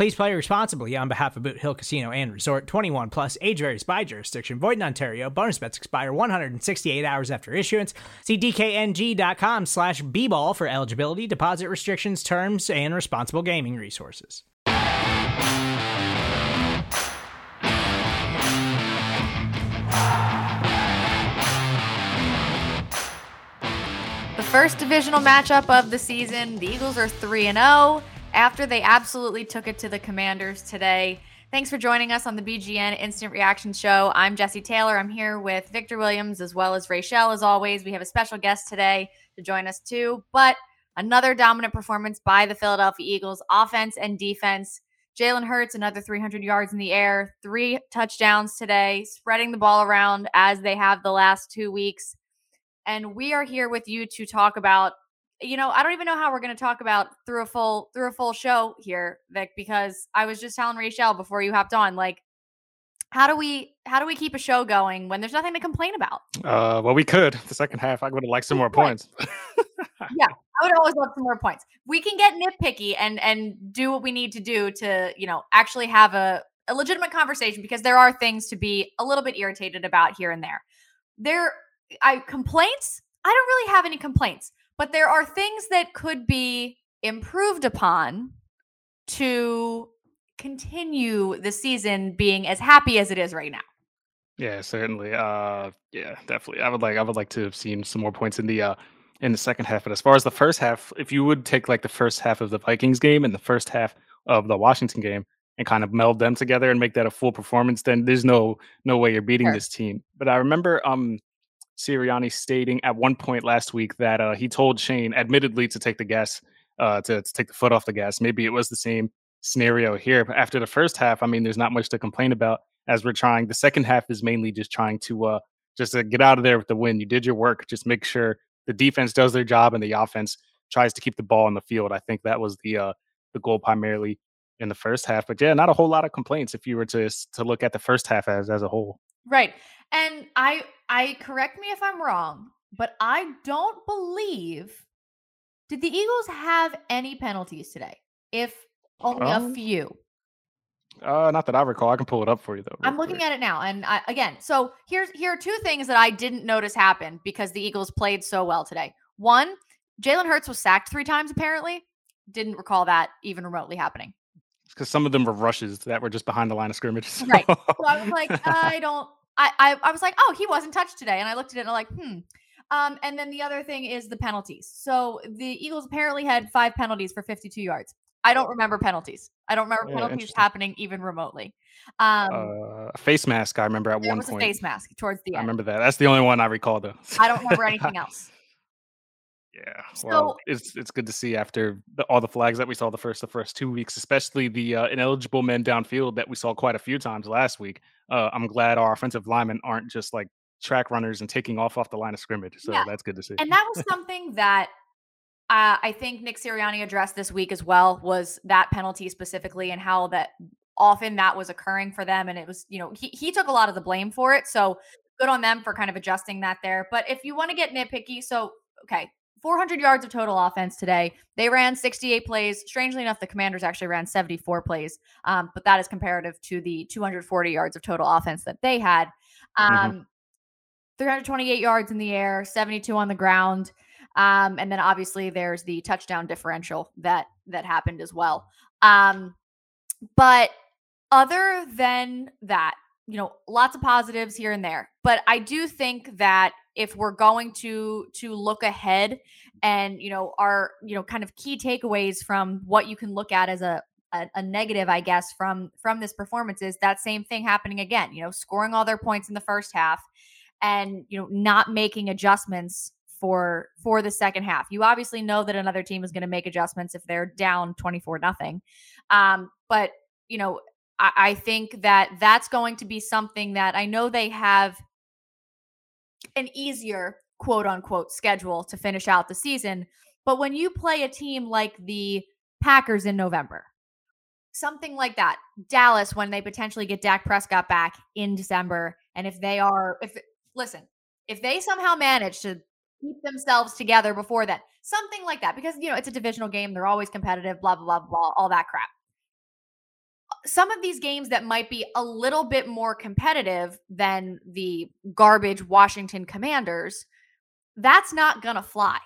Please play responsibly on behalf of Boot Hill Casino and Resort 21 plus age varies by jurisdiction. Void in Ontario. Bonus bets expire 168 hours after issuance. See DKNG.com slash B ball for eligibility, deposit restrictions, terms, and responsible gaming resources. The first divisional matchup of the season. The Eagles are 3 and 0 after they absolutely took it to the Commanders today. Thanks for joining us on the BGN Instant Reaction Show. I'm Jesse Taylor. I'm here with Victor Williams as well as Rachel. As always, we have a special guest today to join us too. But another dominant performance by the Philadelphia Eagles, offense and defense. Jalen Hurts, another 300 yards in the air, three touchdowns today, spreading the ball around as they have the last two weeks. And we are here with you to talk about you know, I don't even know how we're going to talk about through a full through a full show here, Vic, because I was just telling Rachel before you hopped on, like, how do we how do we keep a show going when there's nothing to complain about? Uh, well, we could the second half. I would have liked some more points. yeah, I would always love some more points. We can get nitpicky and and do what we need to do to you know actually have a a legitimate conversation because there are things to be a little bit irritated about here and there. There, I complaints. I don't really have any complaints but there are things that could be improved upon to continue the season being as happy as it is right now. Yeah, certainly. Uh yeah, definitely. I would like I would like to have seen some more points in the uh in the second half. But as far as the first half, if you would take like the first half of the Vikings game and the first half of the Washington game and kind of meld them together and make that a full performance, then there's no no way you're beating sure. this team. But I remember um Sirianni stating at one point last week that uh, he told Shane, admittedly, to take the gas, uh, to, to take the foot off the gas. Maybe it was the same scenario here. But after the first half, I mean, there's not much to complain about as we're trying. The second half is mainly just trying to uh, just to get out of there with the win. You did your work. Just make sure the defense does their job and the offense tries to keep the ball on the field. I think that was the uh, the goal primarily in the first half. But yeah, not a whole lot of complaints if you were to to look at the first half as as a whole. Right. And I I correct me if I'm wrong, but I don't believe did the Eagles have any penalties today? If only um, a few. Uh, not that I recall. I can pull it up for you though. I'm looking quick. at it now, and I, again, so here's here are two things that I didn't notice happen because the Eagles played so well today. One, Jalen Hurts was sacked three times. Apparently, didn't recall that even remotely happening. Because some of them were rushes that were just behind the line of scrimmage. So. Right. So I was like, I don't. I, I, I was like, oh, he wasn't touched today, and I looked at it and I'm like, hmm. Um, and then the other thing is the penalties. So the Eagles apparently had five penalties for 52 yards. I don't remember penalties. I don't remember yeah, penalties happening even remotely. Um, uh, face mask. I remember at one was point. A face mask towards the end. I remember that. That's the only one I recall, though. I don't remember anything else. Yeah, well, so, it's it's good to see after the, all the flags that we saw the first the first two weeks, especially the uh, ineligible men downfield that we saw quite a few times last week. Uh, I'm glad our offensive linemen aren't just like track runners and taking off off the line of scrimmage. So yeah. that's good to see. And that was something that uh, I think Nick Sirianni addressed this week as well was that penalty specifically and how that often that was occurring for them, and it was you know he he took a lot of the blame for it. So good on them for kind of adjusting that there. But if you want to get nitpicky, so okay, 400 yards of total offense today. They ran 68 plays. Strangely enough, the Commanders actually ran 74 plays, um, but that is comparative to the 240 yards of total offense that they had. Mm-hmm. Um, mm-hmm. 328 yards in the air, 72 on the ground. Um, and then obviously there's the touchdown differential that that happened as well. Um, but other than that, you know, lots of positives here and there. But I do think that if we're going to to look ahead and you know our you know kind of key takeaways from what you can look at as a a, a, negative, I guess, from from this performance is that same thing happening again. You know, scoring all their points in the first half, and you know, not making adjustments for for the second half. You obviously know that another team is going to make adjustments if they're down twenty four nothing. Um, but you know, I, I think that that's going to be something that I know they have an easier quote unquote schedule to finish out the season. But when you play a team like the Packers in November, something like that. Dallas, when they potentially get Dak Prescott back in December, and if they are, if listen, if they somehow manage to keep themselves together before that, something like that, because you know it's a divisional game, they're always competitive, blah blah blah blah, all that crap. Some of these games that might be a little bit more competitive than the garbage Washington Commanders, that's not gonna fly.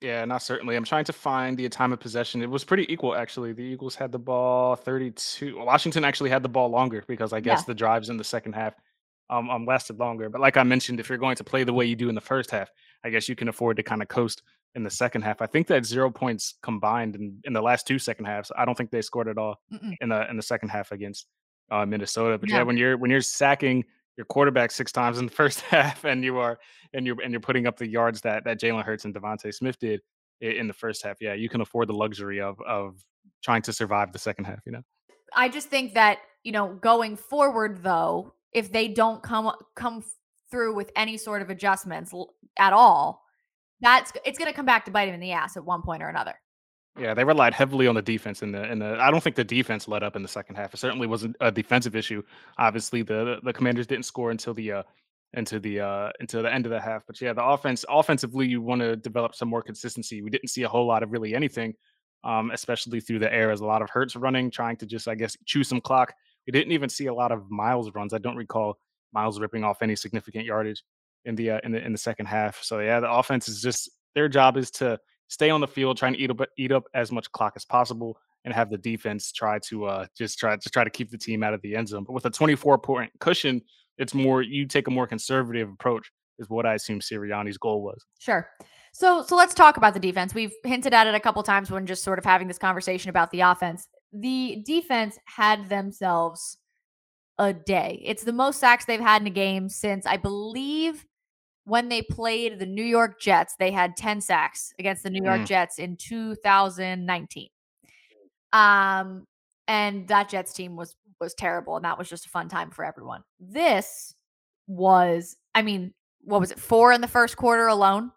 Yeah, not certainly. I'm trying to find the time of possession. It was pretty equal, actually. The Eagles had the ball 32. Washington actually had the ball longer because I guess Yeah. the drives in the second half um, um lasted longer. But like I mentioned, if you're going to play the way you do in the first half, I guess you can afford to kind of coast in the second half. I think that zero points combined in, in the last two second halves. I don't think they scored at all Mm-mm. in the in the second half against uh, Minnesota. But yeah, Yeah. when you're when you're sacking your quarterback six times in the first half, and you are and you're and you're putting up the yards that that Jalen Hurts and DeVonta Smith did in the first half, yeah, you can afford the luxury of of trying to survive the second half. You know, I just think that you know going forward though, if they don't come come through with any sort of adjustments at all, that's it's going to come back to bite them in the ass at one point or another. yeah, they relied heavily on the defense in the in the. I don't think the defense let up in the second half. It certainly wasn't a defensive issue. Obviously, the the Commanders didn't score until the uh into the uh until the end of the half. But yeah, the offense offensively, you want to develop some more consistency. We didn't see a whole lot of really anything, um, especially through the air as a lot of Hurts running, trying to just I guess chew some clock. We didn't even see a lot of Miles runs. I don't recall Miles ripping off any significant yardage in the uh, in the in the second half. So yeah, the offense is just their job is to stay on the field, trying to eat up eat up as much clock as possible, and have the defense try to uh just try to try to keep the team out of the end zone. But with a 24 point cushion, it's more you take a more conservative approach, is what I assume Sirianni's goal was. Sure. So so let's talk about the defense. We've hinted at it a couple times when just sort of having this conversation about the offense. The defense had themselves a day. It's the most sacks they've had in a game since I believe when they played the New York Jets, they had 10 sacks against the New York Mm. Jets in 2019. Um and that Jets team was was terrible and that was just a fun time for everyone. This was I mean, what was it? 4 in the first quarter alone.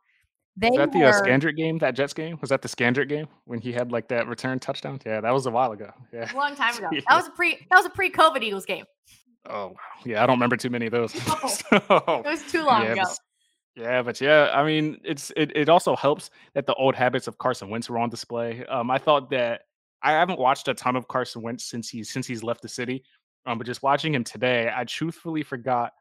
They Was that the were, uh, Scandrick game? That Jets game? Was that the Scandrick game when he had like that return touchdown? Yeah, that was a while ago. Yeah. a long time ago. Yeah. That was a pre that was a pre-COVID Eagles game. Oh yeah, I don't remember too many of those. So, It was too long yeah, ago. Yeah, but yeah, I mean, it's it, it also helps that the old habits of Carson Wentz were on display. Um, I thought that I haven't watched a ton of Carson Wentz since he's since he's left the city. Um, but just watching him today, I truthfully forgot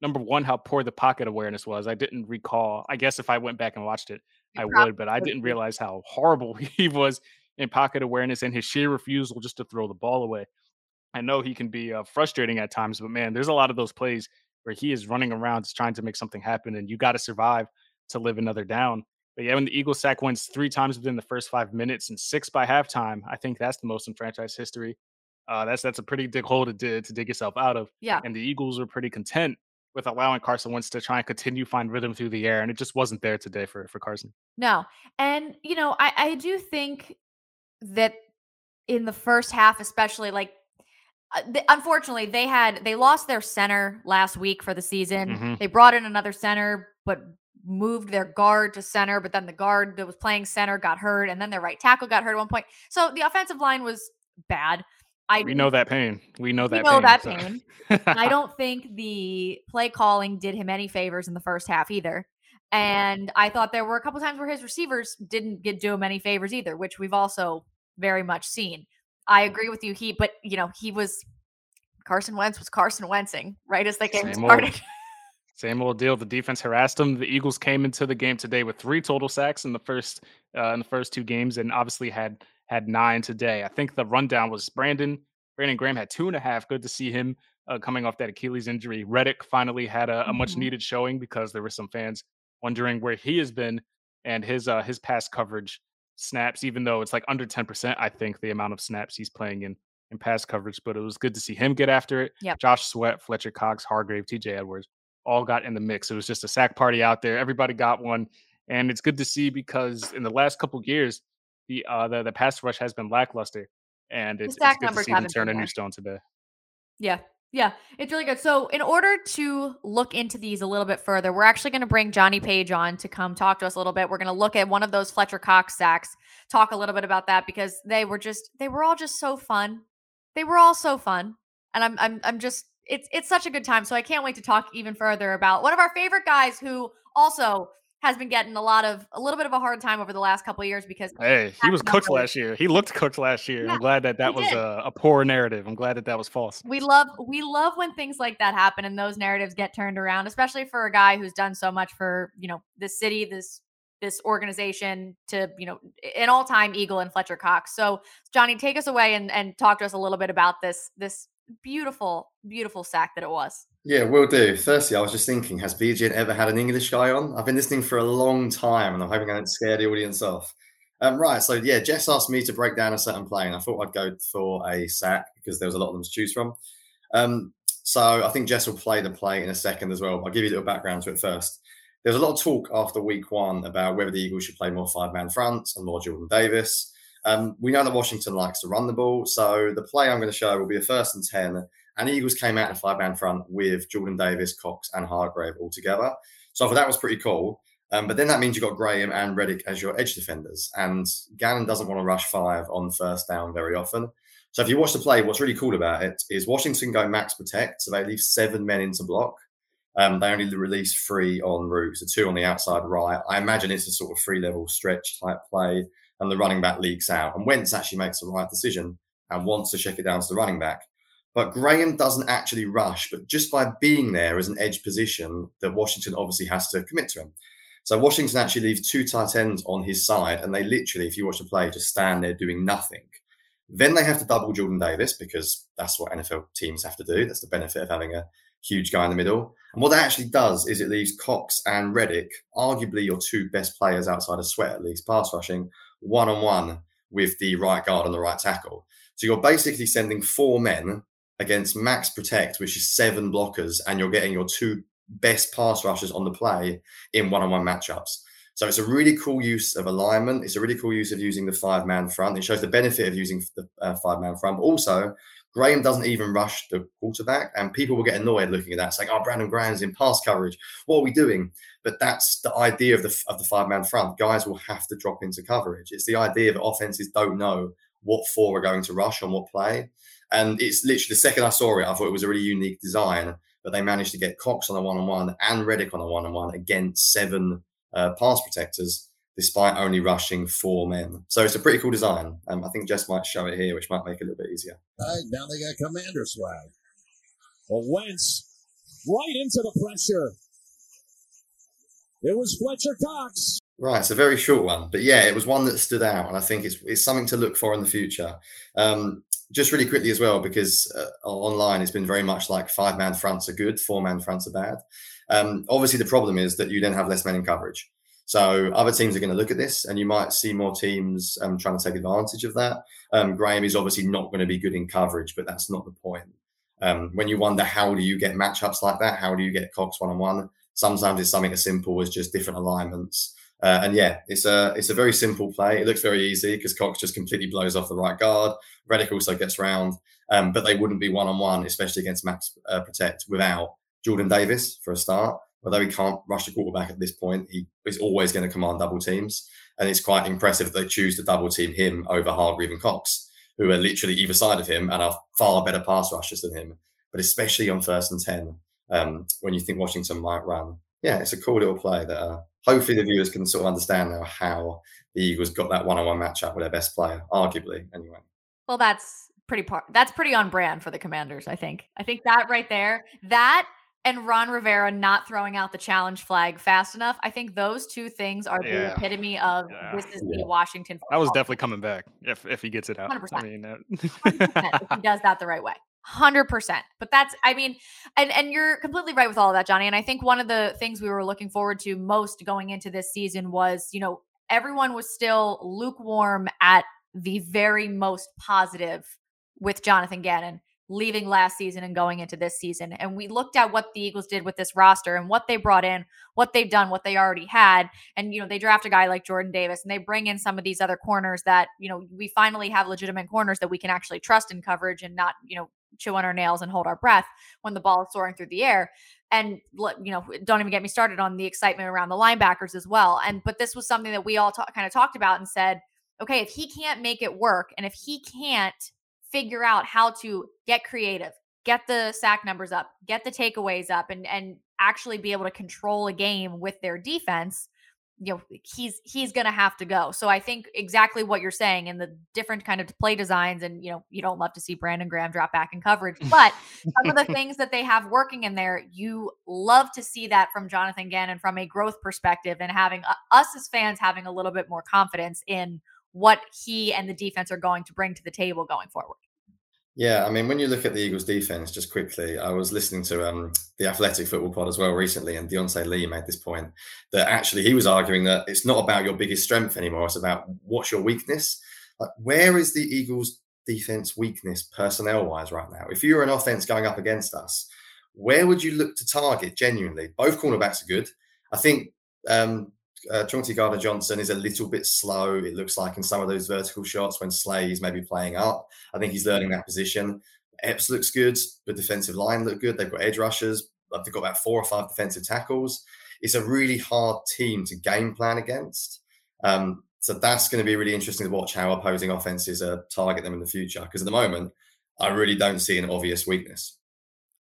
number one how poor the pocket awareness was. I didn't recall. I guess if I went back and watched it, I would, but I didn't realize how horrible he was in pocket awareness and his sheer refusal just to throw the ball away. I know he can be uh, frustrating at times, but man, there's a lot of those plays where he is running around just trying to make something happen, and you got to survive to live another down. But yeah, when the Eagles sack Wentz three times within the first five minutes and six by halftime, I think that's the most in franchise history. Uh, that's that's a pretty big hole to dig, to dig yourself out of. Yeah. And the Eagles were pretty content with allowing Carson Wentz to try and continue find rhythm through the air, and it just wasn't there today for for Carson. No. And you know, I I do think that in the first half especially like unfortunately they had they lost their center last week for the season. Mhm. They brought in another center but moved their guard to center, but then the guard that was playing center got hurt and then their right tackle got hurt at one point. So the offensive line was bad. I We know that pain. We know We that. know pain, that so- pain. I don't think the play calling did him any favors in the first half either. And I thought there were a couple times where his receivers didn't get do him any favors either, which we've also very much seen. I agree with you, he, but you know, he was Carson Wentz was Carson Wentzing right as the game Same old. started. Same old deal. The defense harassed them. The Eagles came into the game today with three total sacks in the first uh, in the first two games, and obviously had had nine today. I think the rundown was Brandon. Brandon Graham had two and a half. Good to see him uh, coming off that Achilles injury. Reddick finally had a, a much Mhm. needed showing because there were some fans wondering where he has been and his uh, his pass coverage snaps, even though it's like under 10%, I think the amount of snaps he's playing in in pass coverage. But it was good to see him get after it. Yep. Josh Sweat, Fletcher Cox, Hargrave, TJ Edwards all got in the mix. It was just a sack party out there. Everybody got one. And it's good to see because in the last couple years, the uh the, the pass rush has been lackluster. And it's, it's good to see them turn a new stone today. Yeah. Yeah, it's really good. So, in order to look into these a little bit further, we're actually going to bring Johnny Page on to come talk to us a little bit. We're going to look at one of those Fletcher Cox sacks, talk a little bit about that because they were just they were all just so fun. They were all so fun. And I'm I'm I'm just it's it's such a good time. So I can't wait to talk even further about one of our favorite guys who also has been getting a lot of a little bit of a hard time over the last couple of years because Hey, he was cooked last year. He looked cooked last year. Yeah, I'm glad that that was a, a poor narrative. I'm glad that that was false. we love we love when things like that happen and those narratives get turned around especially for a guy who's done so much for you know this city this this organization to you know an all-time eagle and fletcher cox so johnny take us away and and talk to us a little bit about this this beautiful beautiful sack that it was Yeah, will do. Firstly, I was just thinking, has BGN ever had an English guy on? I've been listening for a long time and I'm hoping I don't scare the audience off. Um, right, so yeah, Jess asked me to break down a certain play and I thought I'd go for a sack because there was a lot of them to choose from. Um, so I think Jess will play the play in a second as well. I'll give you a little background to it first. There was a lot of talk after week one about whether the Eagles should play more five man fronts and more Jordan Davis. Um, we know that Washington likes to run the ball. So the play I'm going to show will be a first and 10 and the Eagles came out in five man front with Jordan Davis, Cox, and Hargrave all together. So I thought that was pretty cool. Um, but then that means you've got Graham and Reddick as your edge defenders. And Gannon doesn't want to rush five on first down very often. So if you watch the play, what's really cool about it is Washington go max protect. So they leave seven men into block. Um, they only release three on route, so two on the outside right. I imagine it's a sort of three level stretch type play, and the running back leaks out. And Wentz actually makes the right decision and wants to check it down to the running back. But Graham doesn't actually rush, but just by being there as an edge position, that Washington obviously has to commit to him. So Washington actually leaves two tight ends on his side, and they literally, if you watch the play, just stand there doing nothing. Then they have to double Jordan Davis because that's what NFL teams have to do. That's the benefit of having a huge guy in the middle. And what that actually does is it leaves Cox and Reddick, arguably your two best players outside of Sweat, at least pass rushing, one on one with the right guard and the right tackle. So you're basically sending four men against max protect, which is seven blockers, and you're getting your two best pass rushers on the play in one on one matchups. So it's a really cool use of alignment. It's a really cool use of using the five man front. It shows the benefit of using the uh, five man front. But also, Graham doesn't even rush the quarterback, and people will get annoyed looking at that, saying, "Oh, Brandon Graham's in pass coverage. What are we doing?" But that's the idea of the of the five man front. Guys will have to drop into coverage. It's the idea that offenses don't know what four are going to rush on what play, and it's literally the second I saw it, I thought it was a really unique design. But they managed to get Cox on a one on one and Reddick on a one on one against seven uh, pass protectors, despite only rushing four men. So it's a pretty cool design. Um, I think Jess might show it here, which might make it a little bit easier. All right, now they got commander swag. Well, Wentz right into the pressure. It was Fletcher Cox. Right, it's a very short one, but yeah, it was one that stood out, and I think it's it's something to look for in the future. Um, just really quickly as well, because uh, online it's been very much like five man fronts are good, four man fronts are bad. Um, obviously, the problem is that you then have less men in coverage. So other teams are going to look at this, and you might see more teams um, trying to take advantage of that. Um, Graham is obviously not going to be good in coverage, but that's not the point. Um, when you wonder how do you get matchups like that, how do you get Cox one on one? Sometimes it's something as simple as just different alignments. Uh, and yeah, it's a it's a very simple play. It looks very easy because Cox just completely blows off the right guard. Reddick also gets round, um, but they wouldn't be one on one, especially against Max uh, Protect, without Jordan Davis for a start. Although he can't rush the quarterback at this point, he is always going to command double teams, and it's quite impressive that they choose to double team him over Hargrave and Cox, who are literally either side of him and are far better pass rushers than him. But especially on first and ten, um, when you think Washington might run, yeah, it's a cool little play that. Uh, hopefully the viewers can sort of understand now how the Eagles got that one-on-one matchup with their best player, arguably, anyway. well that's pretty par- that's pretty on brand for the commanders i think i think that right there that and ron rivera not throwing out the challenge flag fast enough i think those two things are the epitome of Yeah. this is the Yeah. washington That was definitely coming back if if he gets it out. 100%. I mean, uh, 100% if he does that the right way Hundred percent. But that's, I mean, and and you're completely right with all of that, Johnny. And I think one of the things we were looking forward to most going into this season was, you know, everyone was still lukewarm at the very most positive with Jonathan Gannon leaving last season and going into this season. And we looked at what the Eagles did with this roster and what they brought in, what they've done, what they already had. And, you know, they draft a guy like Jordan Davis and they bring in some of these other corners that, you know, we finally have legitimate corners that we can actually trust in coverage and not, you know, chew on our nails and hold our breath when the ball is soaring through the air. And you know, don't even get me started on the excitement around the linebackers as well. And but this was something that we all kind of talked about and said, okay, if he can't make it work, and if he can't figure out how to get creative, get the sack numbers up, get the takeaways up, and and actually be able to control a game with their defense, you know he's he's going to have to go. So I think exactly what you're saying and the different kind of play designs and you know you don't love to see Brandon Graham drop back in coverage, but some of the things that they have working in there, you love to see that from Jonathan Gannon from a growth perspective and having uh, us as fans having a little bit more confidence in what he and the defense are going to bring to the table going forward. Yeah, I mean, when you look at the Eagles' defense, just quickly, I was listening to um, the Athletic Football Pod as well recently, and Diante Lee made this point that actually he was arguing that it's not about your biggest strength anymore; it's about what's your weakness. Like, where is the Eagles' defense weakness personnel-wise right now? If you were an offense going up against us, where would you look to target genuinely? Both cornerbacks are good. I think um, uh, Chauncey Gardner Johnson is a little bit slow. It looks like in some of those vertical shots when Slay is maybe playing up. I think he's learning that position. Epps looks good. The defensive line look good. They've got edge rushers. They've got about four or five defensive tackles. It's a really hard team to game plan against. Um, so that's going to be really interesting to watch how opposing offenses uh, target them in the future. Because at the moment, I really don't see an obvious weakness.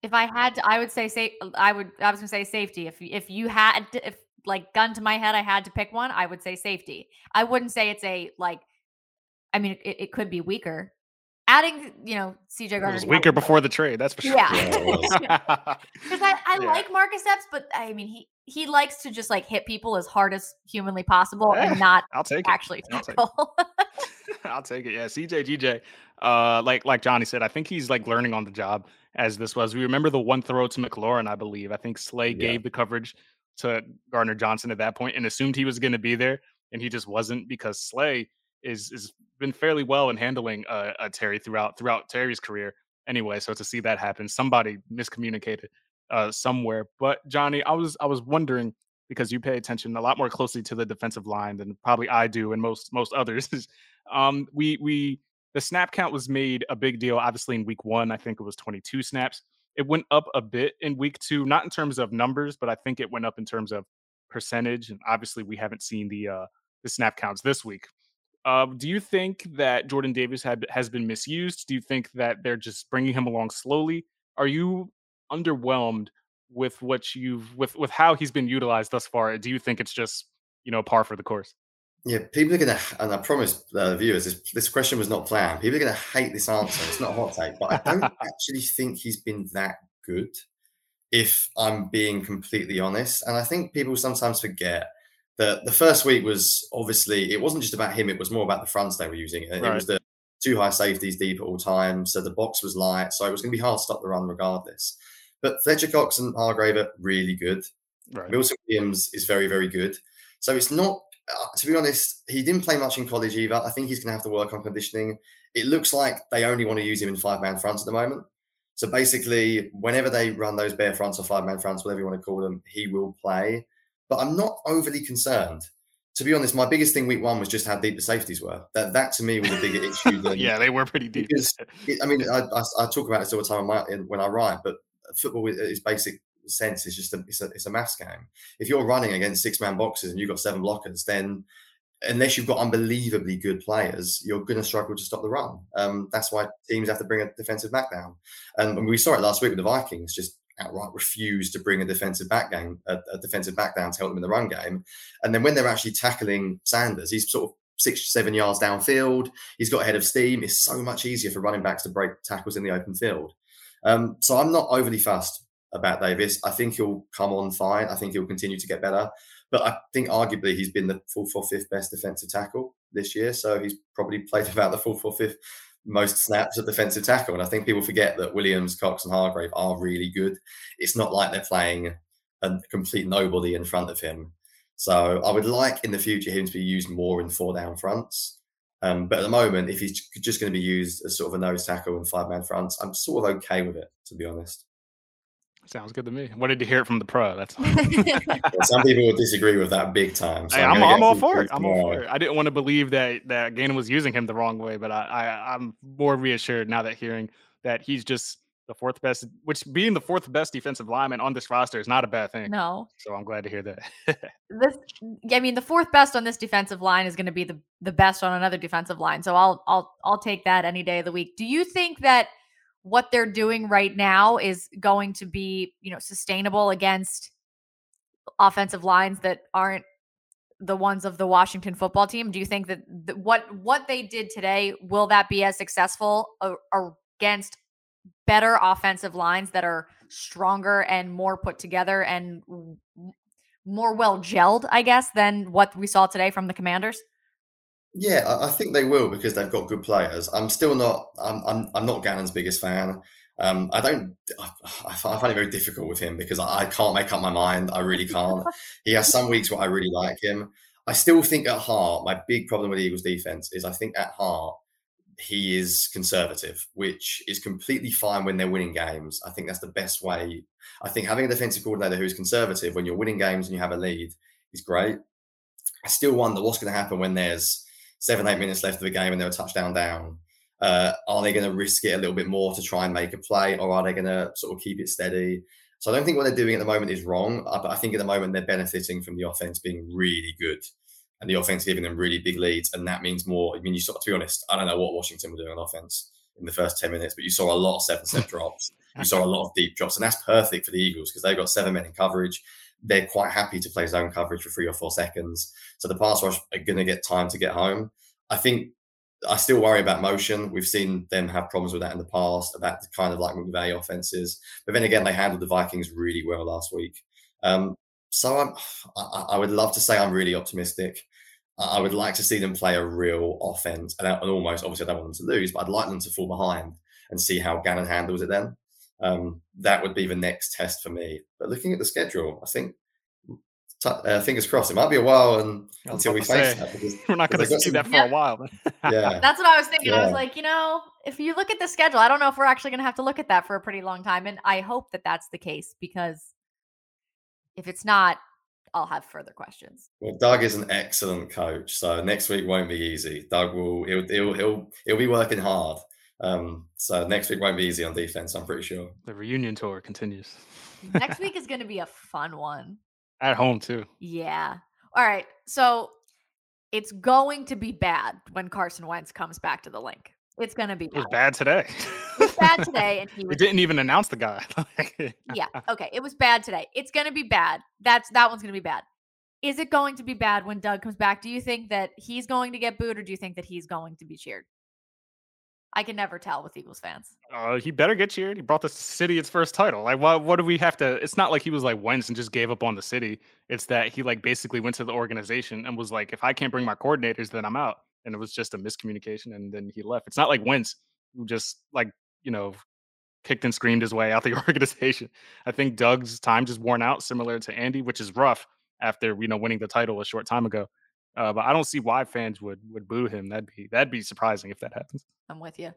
If I had I would say say I would I was going to say safety. If if you had if like gun to my head, I had to pick one, I would say safety. I wouldn't say it's a like. I mean, it, it could be weaker. Adding, you know, CJ Gardner was weaker before the trade. That's for sure. Yeah, because I, I yeah. like Marcus Epps, but I mean, he he likes to just like hit people as hard as humanly possible yeah, and not I'll take actually it. I'll take it. I'll take it. Yeah, CJ GJ. Uh, like like Johnny said, I think he's like learning on the job as this was. We remember the one throw to McLaurin, I believe. I think Slay yeah. gave the coverage to Gardner Johnson at that point and assumed he was going to be there, and he just wasn't because Slay is has been fairly well in handling uh, uh, Terry throughout throughout Terry's career anyway. So to see that happen, somebody miscommunicated uh, somewhere. But Johnny, I was I was wondering because you pay attention a lot more closely to the defensive line than probably I do and most most others. um, we we the snap count was made a big deal. Obviously, in week one, I think it was 22 snaps. It went up a bit in week two, not in terms of numbers, but I think it went up in terms of percentage. And obviously, we haven't seen the uh, the snap counts this week. Uh, do you think that Jordan Davis had, has been misused? Do you think that they're just bringing him along slowly? Are you underwhelmed with what you've with with how he's been utilized thus far? Do you think it's just you know par for the course? Yeah, people are going to, and I promise uh, viewers, this, this question was not planned. People are going to hate this answer. It's not a hot take, but I don't actually think he's been that good, if I'm being completely honest. And I think people sometimes forget that the first week was obviously, it wasn't just about him, it was more about the fronts they were using. It, right. it was the two high safeties deep at all times. So the box was light. So it was going to be hard to stop the run regardless. But Fletcher Cox and Hargrave are really good. Right. Milton Williams is very, very good. So it's not uh, to be honest, he didn't play much in college either. I think he's going to have to work on conditioning. It looks like they only want to use him in five man fronts at the moment. So basically, whenever they run those bare fronts or five man fronts, whatever you want to call them, he will play. But I'm not overly concerned. To be honest, my biggest thing week one was just how deep the safeties were. That that to me was a bigger issue than yeah, they were pretty deep. Because it, I mean, I, I, I, talk about this all the time when I write, but football is basic sense is just a it's a it's a mass game. If you're running against six man boxes and you've got seven blockers, then unless you've got unbelievably good players, you're going to struggle to stop the run. Um, that's why teams have to bring a defensive back down. And we saw it last week with the Vikings, just outright refused to bring a defensive back game, a, a, defensive back down to help them in the run game. And then when they're actually tackling Sanders, he's sort of six, seven yards downfield. He's got a head of steam. It's so much easier for running backs to break tackles in the open field. Um, so I'm not overly fussed about Davis. I think he'll come on fine. I think he'll continue to get better. But I think arguably he's been the full four fifth best defensive tackle this year. So he's probably played about the full four fifth most snaps at defensive tackle. And I think people forget that Williams, Cox, and Hargrave are really good. It's not like they're playing a complete nobody in front of him. So I would like in the future him to be used more in four down fronts. Um, but at the moment, if he's just going to be used as sort of a nose tackle in five man fronts, I'm sort of okay with it, to be honest. Sounds good to me. Wanted to hear it from the pro. That's some people would disagree with that big time. So hey, I'm, I'm, I'm all for it. I'm all for it. I didn't want to believe that that Gannon was using him the wrong way, but I, I I'm more reassured now that hearing that he's just the fourth best, which being the fourth best defensive lineman on this roster is not a bad thing. No. So I'm glad to hear that. this, I mean, the fourth best on this defensive line is going to be the the best on another defensive line. So I'll I'll I'll take that any day of the week. Do you think that? What they're doing right now is going to be, you know, sustainable against offensive lines that aren't the ones of the Washington football team? Do you think that what what they did today will that be as successful against better offensive lines that are stronger and more put together and more well gelled, I guess, than what we saw today from the Commanders? Yeah, I, think they will because they've got good players. I'm still not. I'm. I'm, I'm not Gannon's biggest fan. Um, I don't. I, I, find it very difficult with him because I, I can't make up my mind. I really can't. he has some weeks where I really like him. I still think at heart, my big problem with the Eagles' defense is I think at heart he is conservative, which is completely fine when they're winning games. I think that's the best way. I think having a defensive coordinator who's conservative when you're winning games and you have a lead is great. I still wonder what's going to happen when there's seven, eight minutes left of the game and they're a touchdown down. Uh, are they going to risk it a little bit more to try and make a play, or are they going to sort of keep it steady? So I don't think what they're doing at the moment is wrong, uh, but I think at the moment they're benefiting from the offense being really good and the offense giving them really big leads, and that means more. I mean, you saw to be honest, I don't know what Washington were doing on offense in the first ten minutes, but you saw a lot of seven step drops. You saw a lot of deep drops, and that's perfect for the Eagles because they've got seven men in coverage they're quite happy to play zone coverage for three or four seconds. So the pass rush are going to get time to get home. I think I still worry about motion. We've seen them have problems with that in the past, about kind of like McVay offenses. But then again, they handled the Vikings really well last week. Um, so I'm, I, I, would love to say I'm really optimistic. I would like to see them play a real offense, and, and almost obviously I don't want them to lose, but I'd like them to fall behind and see how Gannon handles it then. Um, that would be the next test for me. But looking at the schedule, I think, t- uh, fingers crossed, it might be a while and, until we face that. Because, we're not going to see that for yeah. a while. yeah, that's what I was thinking. Yeah. I was like, you know, if you look at the schedule, I don't know if we're actually going to have to look at that for a pretty long time, and I hope that that's the case because if it's not, I'll have further questions. Well, Doug is an excellent coach, so next week won't be easy. Doug will he'll he'll he'll, he'll be working hard. Um, so next week won't be easy on defense, I'm pretty sure. The reunion tour continues. next week is going to be a fun one. At home too. Yeah. All right. So it's going to be bad when Carson Wentz comes back to the Linc. It's going to be bad. It was bad today. it was bad today, and he was, didn't even announce the guy. yeah. Okay. It was bad today. It's going to be bad. That's that one's going to be bad. Is it going to be bad when Doug comes back? Do you think that he's going to get booed, or do you think that he's going to be cheered? I can never tell with Eagles fans. Uh, he better get cheered. He brought the city its first title. Like, what? What do we have to? It's not like he was like Wentz and just gave up on the city. It's that he like basically went to the organization and was like, if I can't bring my coordinators, then I'm out. And it was just a miscommunication, and then he left. It's not like Wentz who just like you know kicked and screamed his way out the organization. I think Doug's time just worn out, similar to Andy, which is rough after you know winning the title a short time ago. Uh, but I don't see why fans would would boo him. That'd be that'd be surprising if that happens. I'm with you.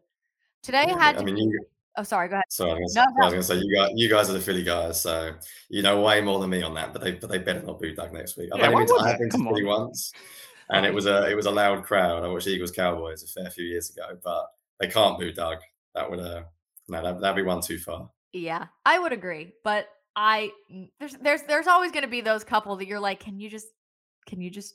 Today yeah, had. I mean, you, oh, sorry. Go ahead. So I was, no, no. going to say you guys, you guys are the Philly guys, so you know way more than me on that. But they, but they better not boo Doug next week. I've yeah, only been, I have been to Philly once, and it was a it was a loud crowd. I watched Eagles Cowboys a fair few years ago, but they can't boo Doug. That would uh no, that, that'd be one too far. Yeah, I would agree, but I there's there's there's always going to be those couple that you're like, can you just can you just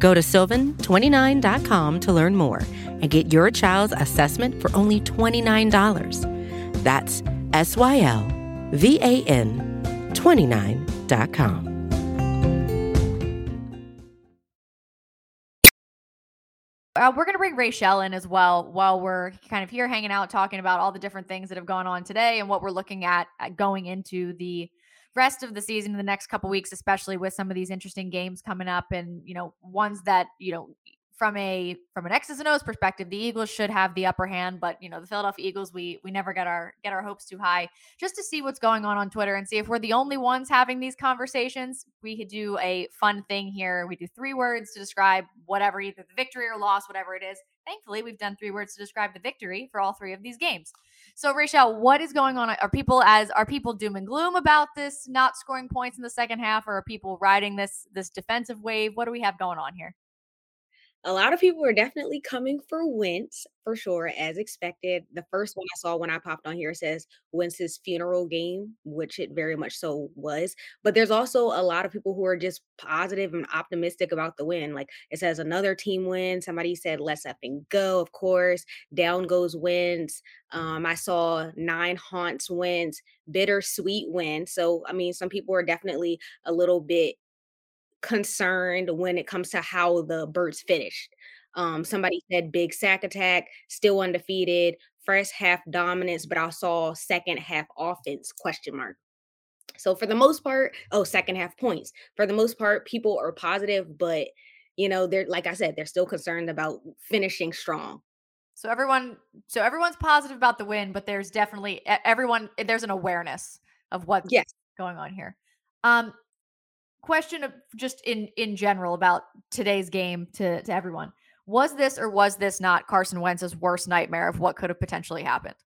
Go to sylvan29.com to learn more and get your child's assessment for only $29. That's S Y L V A N 29.com. Uh, we're going to bring Rachel in as well while we're kind of here hanging out, talking about all the different things that have gone on today and what we're looking at, at going into the rest of the season in the next couple weeks, especially with some of these interesting games coming up and, you know, ones that, you know, from a from an X's and O's perspective, the Eagles should have the upper hand, but you know the Philadelphia Eagles, we we never get our get our hopes too high. Just to see what's going on on Twitter and see if we're the only ones having these conversations. We could do a fun thing here. We do three words to describe whatever, either the victory or loss, whatever it is. Thankfully, we've done three words to describe the victory for all three of these games. So, Rachel, what is going on? Are people as are people doom and gloom about this not scoring points in the second half, or are people riding this this defensive wave? What do we have going on here? A lot of people are definitely coming for Wentz for sure, as expected. The first one I saw when I popped on here says Wentz's funeral game, which it very much so was. But there's also a lot of people who are just positive and optimistic about the win. Like it says another team win. Somebody said let's up and go. Of course, down goes Wentz. Um, I saw nine haunts wins, bittersweet win. So I mean, some people are definitely a little bit concerned when it comes to how the birds finished. Um, somebody said big sack attack, still undefeated, first half dominance, but I saw second half offense question mark. So for the most part, oh, second half points. For the most part, people are positive, but you know, they're like I said, they're still concerned about finishing strong. So everyone, so everyone's positive about the win, but there's definitely everyone. There's an awareness of what's yes. going on here. Um, question of just in in general about today's game to to everyone. Was this or was this not Carson Wentz's worst nightmare of what could have potentially happened?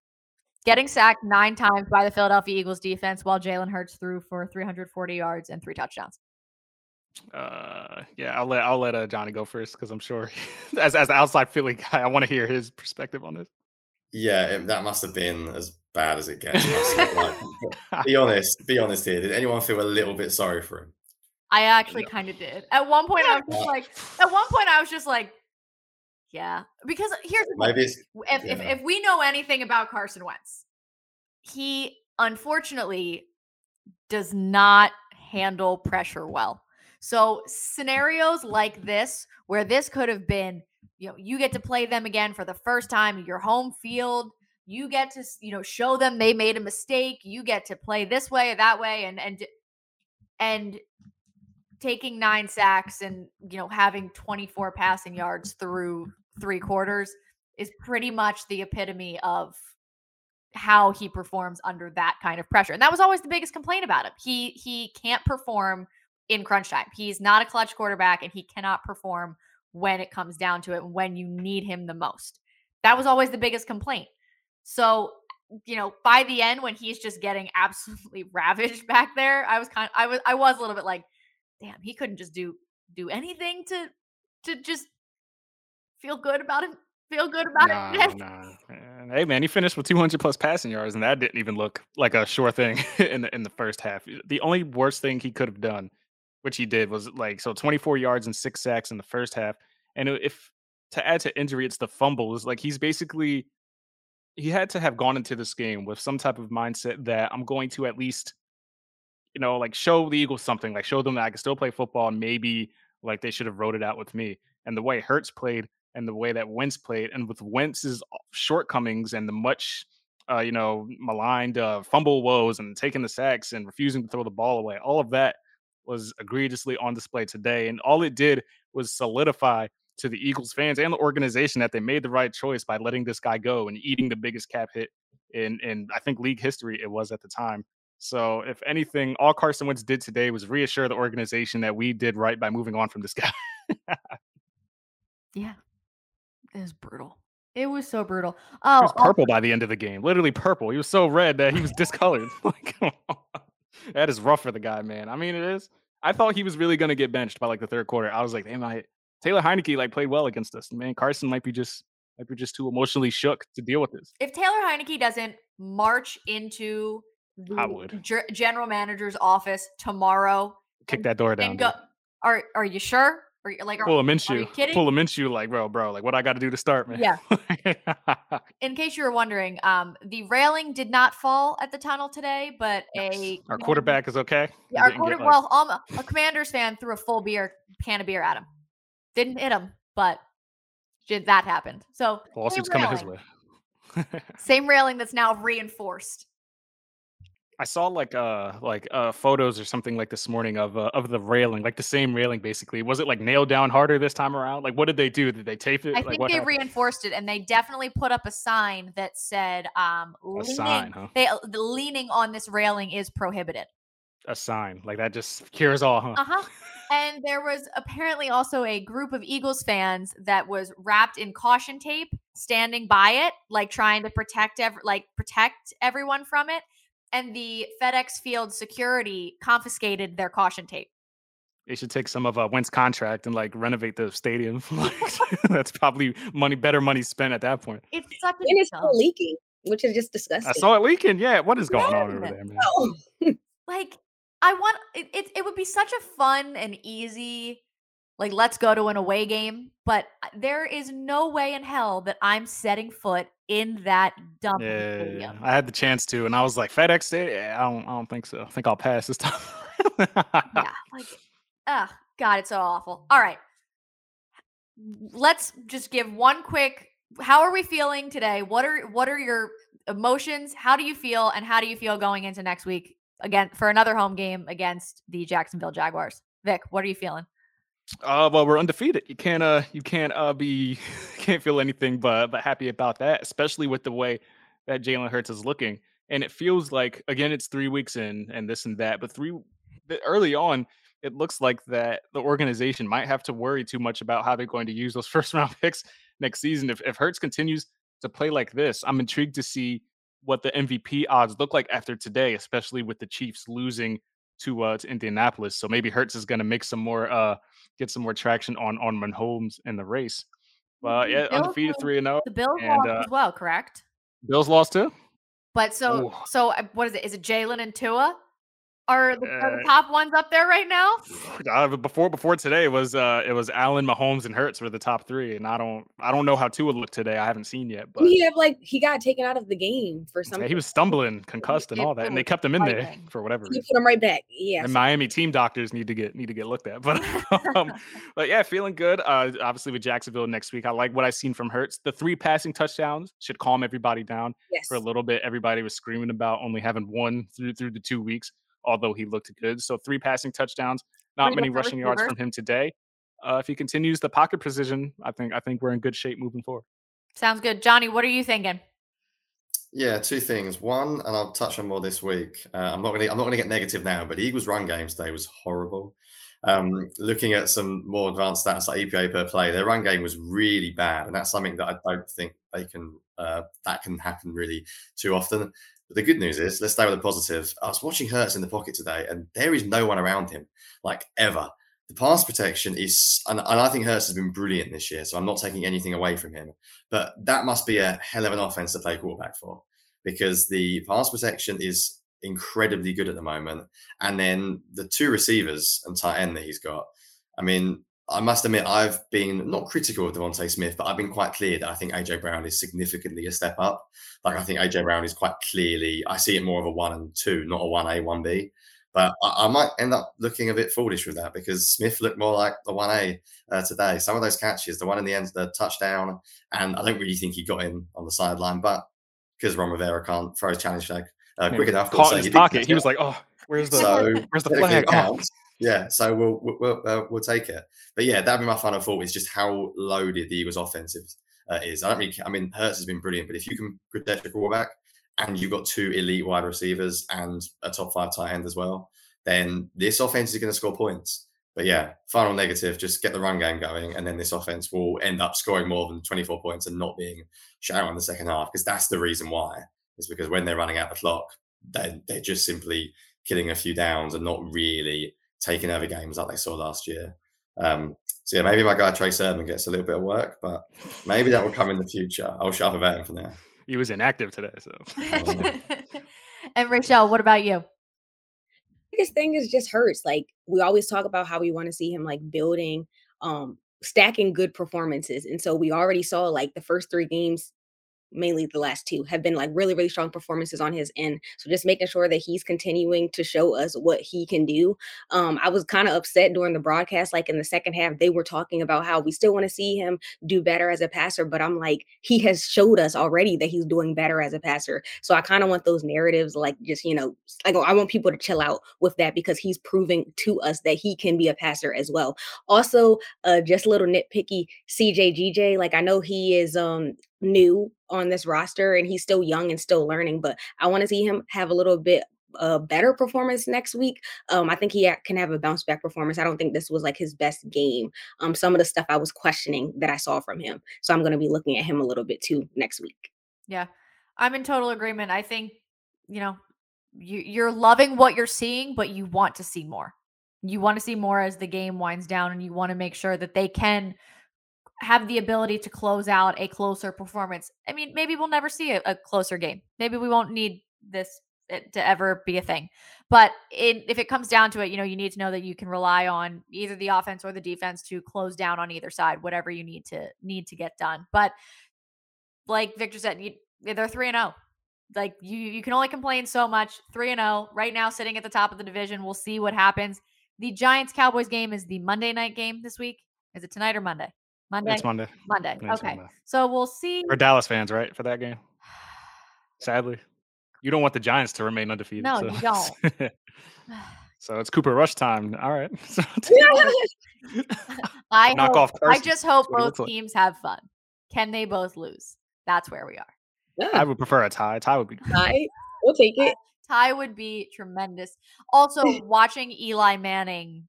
Getting sacked nine times by the Philadelphia Eagles defense while Jalen Hurts threw for 340 yards and three touchdowns. Uh, yeah, I'll let I'll let uh, Johnny go first because I'm sure as as the outside Philly guy, I want to hear his perspective on this. Yeah, it, that must have been as bad as it gets. like, be honest, be honest here. Did anyone feel a little bit sorry for him? I actually kind of did. At one point, I was just like, at one point, I was just like, yeah, because uh, here's the Maybe if, yeah. if if we know anything about Carson Wentz, he unfortunately does not handle pressure well. So scenarios like this, where this could have been, you know, you get to play them again for the first time, your home field. You get to, you know, show them they made a mistake. You get to play this way or that way, and and and taking nine sacks and you know having 24 passing yards through three quarters is pretty much the epitome of how he performs under that kind of pressure. And that was always the biggest complaint about him. He he can't perform in crunch time. He's not a clutch quarterback and he cannot perform when it comes down to it when you need him the most. That was always the biggest complaint. So, you know, by the end when he's just getting absolutely ravaged back there, I was kind of, I was I was a little bit like damn, he couldn't just do do anything to to just feel good about it. Feel good about nah, it. nah. Hey man, he finished with 200 plus passing yards, and that didn't even look like a sure thing in the in the first half. The only worst thing he could have done, which he did, was like so 24 yards and six sacks in the first half. And if to add to injury, it's the fumbles. Like he's basically he had to have gone into this game with some type of mindset that I'm going to at least you know, like show the Eagles something, like show them that I can still play football and maybe like they should have wrote it out with me. And the way Hurts played and the way that Wentz played, and with Wentz's shortcomings and the much, uh, you know, maligned uh, fumble woes and taking the sacks and refusing to throw the ball away, all of that was egregiously on display today. And all it did was solidify to the Eagles fans and the organization that they made the right choice by letting this guy go and eating the biggest cap hit in in I think league history it was at the time. So, if anything, all Carson Wentz did today was reassure the organization that we did right by moving on from this guy. yeah, it was brutal. It was so brutal. He Oh, was oh. purple by the end of the game. Literally purple. He was so red that he was discolored. like, come on. that is rough for the guy, man. I mean, it is. I thought he was really gonna get benched by like the third quarter. I was like, damn, I Taylor Heinicke like played well against us. Man, Carson might be just might be just too emotionally shook to deal with this. if Taylor Heinicke doesn't march into I would. ge- general manager's office tomorrow Kick that door down. and go, are are you sure? Are you like, are, Pull a are you Minshew. kidding? Pull a Minshew. Like, bro, bro. Like, what I got to do to start, man? Yeah. In case you were wondering, um, the railing did not fall at the tunnel today, but a Our quarterback is okay. Yeah, our quarter, get, like- well, um, a Commanders fan threw a full beer can of beer at him. Didn't hit him, but did that happened. So lawsuits coming his way. Same railing that's now reinforced. I saw like uh like uh photos or something like this morning of uh, of the railing, like the same railing basically. Was it like nailed down harder this time around? Like what did they do? Did they tape it? I like think they happened? reinforced it, and they definitely put up a sign that said, um, a leaning, sign, huh? they, uh, the leaning on this railing is prohibited. A sign. Like that just cures all, huh? Uh huh. And there was apparently also a group of Eagles fans that was wrapped in caution tape, standing by it, like trying to protect ev- like protect everyone from it. And the FedEx Field security confiscated their caution tape. They should take some of uh, Wentz contract and like renovate the stadium. That's probably money, better money spent at that point. It's such And it's dumb- still leaking, which is just disgusting. I saw it leaking. Yeah, what is going on over there, man? Oh, like I want it, it. It would be such a fun and easy, like let's go to an away game. But uh, there is no way in hell that I'm setting foot in that dumb Yeah. I had the chance to, and I was like, FedEx Day. Yeah, I don't, I don't think so. I think I'll pass this time. yeah, like, ah, God, it's so awful. All right, let's just give one quick. How are we feeling today? What are what are your emotions? How do you feel, and how do you feel going into next week again for another home game against the Jacksonville Jaguars? Vic, what are you feeling? Uh, well, we're undefeated. You can't, uh, you can't, uh, be, can't feel anything but, but happy about that, especially with the way that Jalen Hurts is looking. And it feels like, again, it's three weeks in and this and that, but three, early on, it looks like that the organization might have to worry too much about how they're going to use those first round picks next season. If, if Hurts continues to play like this, I'm intrigued to see what the MVP odds look like after today, especially with the Chiefs losing to uh to Indianapolis. So maybe Hurts is going to make some more uh get some more traction on on Mahomes in the race. But yeah, Bills undefeated three and zero. The Bills And, lost uh, as well, correct? Bills lost too. But so Ooh. so uh, what is it? Is it Jalen and Tua? Are the, are the Uh, top ones up there right now? Uh, before before today it was uh it was Allen, Mahomes, and Hurts were the top three, and I don't I don't know how Tua looked today. I haven't seen yet, but he have like he got taken out of the game for yeah, something. he was stumbling, concussed, and all that, and they kept him in there for whatever He put him right back. Yeah. and Miami team doctors need to get need to get looked at. But um, but yeah, feeling good. Uh, obviously with Jacksonville next week, I like what I've seen from Hurts. The three passing touchdowns should calm everybody down yes. for a little bit. Everybody was screaming about only having one through through the two weeks, although he looked good. So three passing touchdowns, not Pretty many good for rushing yards from him today. Uh, if he continues the pocket precision, I think I think we're in good shape moving forward. Sounds good. Johnny, what are you thinking? Yeah, two things. One, and I'll touch on more this week. Uh, I'm not going to. I'm not going to get negative now, but the Eagles' run game today was horrible. Um, looking at some more advanced stats like EPA per play, their run game was really bad, and that's something that I don't think they can. Uh, that can happen really too often. But the good news is, let's stay with the positive. I was watching Hurts in the pocket today, and there is no one around him, like ever. The pass protection is, and, and I think Hurts has been brilliant this year, so I'm not taking anything away from him. But that must be a hell of an offense to play quarterback for because the pass protection is incredibly good at the moment. And then the two receivers and tight end that he's got, I mean, I must admit, I've been not critical of DeVonta Smith, but I've been quite clear that I think AJ Brown is significantly a step up. Like, I think AJ Brown is quite clearly, I see it more of a one and two, not a 1A, 1B. But I, I might end up looking a bit foolish with that because Smith looked more like the 1A uh, today. Some of those catches, the one in the end, the touchdown, and I don't really think he got in on the sideline, but because Ron Rivera can't throw his challenge flag uh, quick enough, Caught in his he pocket. He was like, "Oh, where's the So where's the flag?" Counts. Yeah, so we'll we'll uh, we'll take it. But yeah, that'd be my final thought. Is just how loaded the Eagles' offensive uh, is. I don't really. I mean, Hurts has been brilliant, but if you can protect your quarterback and you've got two elite wide receivers and a top five tight end as well, then this offense is going to score points. but yeah, final negative, just get the run game going, and then this offense will end up scoring more than 24 points and not being shallow in the second half because that's the reason why. Is because when they're running out the clock, they they're just simply killing a few downs and not really taking over games like they saw last year. Um, so yeah, maybe my guy Trey Sermon gets a little bit of work, but maybe that will come in the future. I'll shut up about him for now. He was inactive today, so. and Rachel, what about you? biggest thing is just Hurts. Like we always talk about how we want to see him like building, um, stacking good performances. And so we already saw like the first three games mainly the last two have been like really really strong performances on his end so just making sure that he's continuing to show us what he can do um i was kind of upset during the broadcast like in the second half they were talking about how we still want to see him do better as a passer but i'm like he has showed us already that he's doing better as a passer so i kind of want those narratives like just you know like i want people to chill out with that because he's proving to us that he can be a passer as well. Also uh just a little nitpicky cjgj like i know he is um new on this roster and he's still young and still learning, but I want to see him have a little bit a better performance next week. Um, I think he can have a bounce back performance. I don't think this was like his best game. Um, some of the stuff I was questioning that I saw from him. So I'm going to be looking at him a little bit too next week. Yeah, I'm in total agreement. I think, you know, you, you're loving what you're seeing, but you want to see more. You want to see more as the game winds down and you want to make sure that they can have the ability to close out a closer performance. I mean, maybe we'll never see a, a closer game. Maybe we won't need this eh, to ever be a thing. But it, if it comes down to it, you know, you need to know that you can rely on either the offense or the defense to close down on either side, whatever you need to need to get done. But like Victor said, you, they're three and zero. Oh. Like you, you can only complain so much. Three and zero right now, sitting at the top of the division. We'll see what happens. The Giants Cowboys game is the Monday night game this week. Is it tonight or Monday? Monday. It's Monday. Monday. It's okay. Monday. So we'll see. For Dallas fans, right? For that game. Sadly, you don't want the Giants to remain undefeated. No, so. you don't. so it's Cooper Rush time. All right. I knock hope, off. Carson. I just hope both teams like. have fun. Can they both lose? That's where we are. Yeah. I would prefer a tie. Tie would be tie. We'll take it. Tie would be tremendous. Also, watching Eli Manning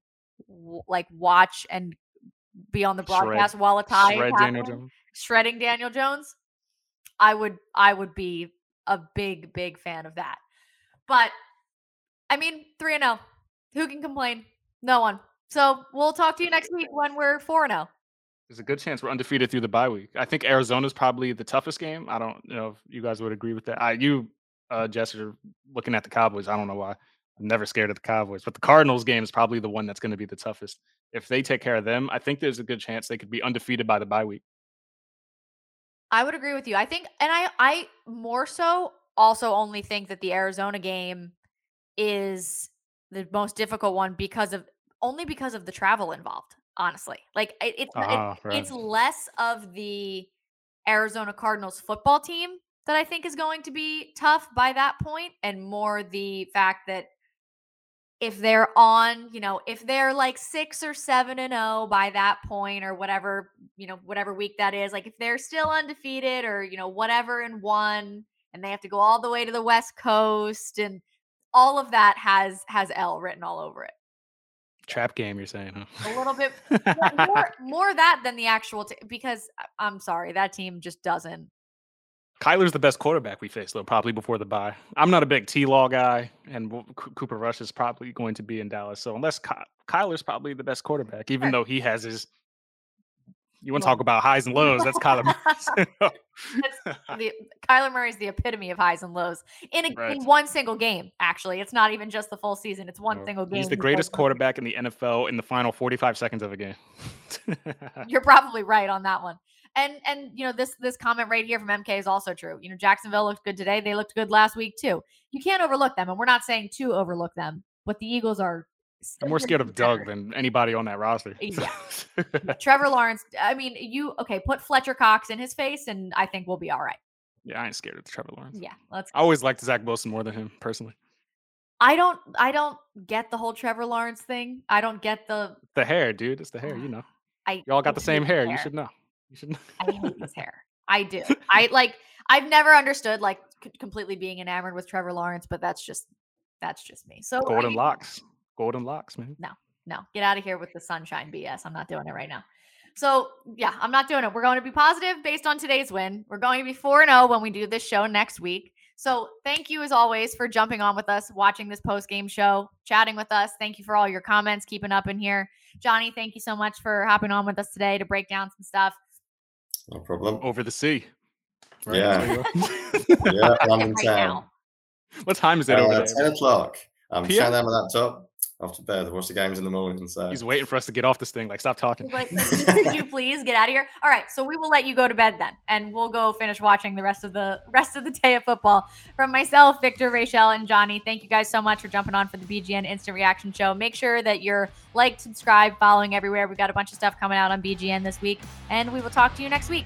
like watch and be on the broadcast Shred. while a tie Shred Daniel Jones. shredding Daniel Jones, I would I would be a big big fan of that. But I mean, three and zero. Oh, who can complain? No one. So we'll talk to you next week when we're four and zero. Oh. There's a good chance we're undefeated through the bye week. I think Arizona's probably the toughest game. I don't know if you guys would agree with that. I you, uh, Jess, are looking at the Cowboys. I don't know why. I'm never scared of the Cowboys, but the Cardinals game is probably the one that's going to be the toughest. If they take care of them, I think there's a good chance they could be undefeated by the bye week. I would agree with you. I think, and I, I more so also only think that the Arizona game is the most difficult one because of only because of the travel involved. Honestly, like it, it's uh, it, ah, right. it's less of the Arizona Cardinals football team that I think is going to be tough by that point, and more the fact that if they're on, you know, if they're like six or seven and oh by that point, or whatever, you know, whatever week that is, like if they're still undefeated or, you know, whatever and one, and they have to go all the way to the West Coast and all of that has has L written all over it. Trap game, you're saying, huh? A little bit more, more that than the actual, t- because uh, I'm sorry, that team just doesn't Kyler's the best quarterback we face, though, probably before the bye. I'm not a big T Law guy, and Cooper Rush is probably going to be in Dallas. So unless Ky- Kyler's probably the best quarterback, even though he has his. You want to talk about highs and lows? That's Kyler Murray. the, Kyler Murray is the epitome of highs and lows in a, right. in one single game. Actually, it's not even just the full season; it's one no. single game. He's the greatest quarterback in the NFL in the final 45 seconds of a game. You're probably right on that one. And and you know this this comment right here from MK is also true. You know Jacksonville looked good today. They looked good last week too. You can't overlook them, and we're not saying to overlook them, but the Eagles are. I'm more scared of Doug than anybody on that roster. Yeah. Trevor Lawrence. I mean, you okay? Put Fletcher Cox in his face, and I think we'll be all right. Yeah, I ain't scared of Trevor Lawrence. Yeah, let's. I always liked Zach Wilson more than him personally. I don't. I don't get the whole Trevor Lawrence thing. I don't get the the hair, dude. It's the hair. You know. I. You all got the same hair. hair. You should know. You should. I hate his hair. I do. I like. I've never understood like c- completely being enamored with Trevor Lawrence, but that's just that's just me. So golden locks, golden locks, man. No, no, get out of here with the sunshine BS. I'm not doing it right now. So, yeah, I'm not doing it. We're going to be positive based on today's win. We're going to be 4 and 0 when we do this show next week. So, thank you as always for jumping on with us, watching this post game show, chatting with us. Thank you for all your comments, keeping up in here. Johnny, thank you so much for hopping on with us today to break down some stuff. No problem. Over the sea. Right? Yeah. yeah, London Right town. now. What time is it over Uh, there? 10 o'clock. I'm PM? shutting down my laptop off to bed. Watch the games in the morning. So He's waiting for us to get off this thing. Like, stop talking. Like, could you please get out of here? All right, so we will let you go to bed then, and we'll go finish watching the rest of the rest of the day of football. From myself, Victor, Rachel, and Johnny, thank you guys so much for jumping on for the BGN Instant Reaction Show. Make sure that you're like, subscribe, following everywhere. We've got a bunch of stuff coming out on BGN this week, and we will talk to you next week.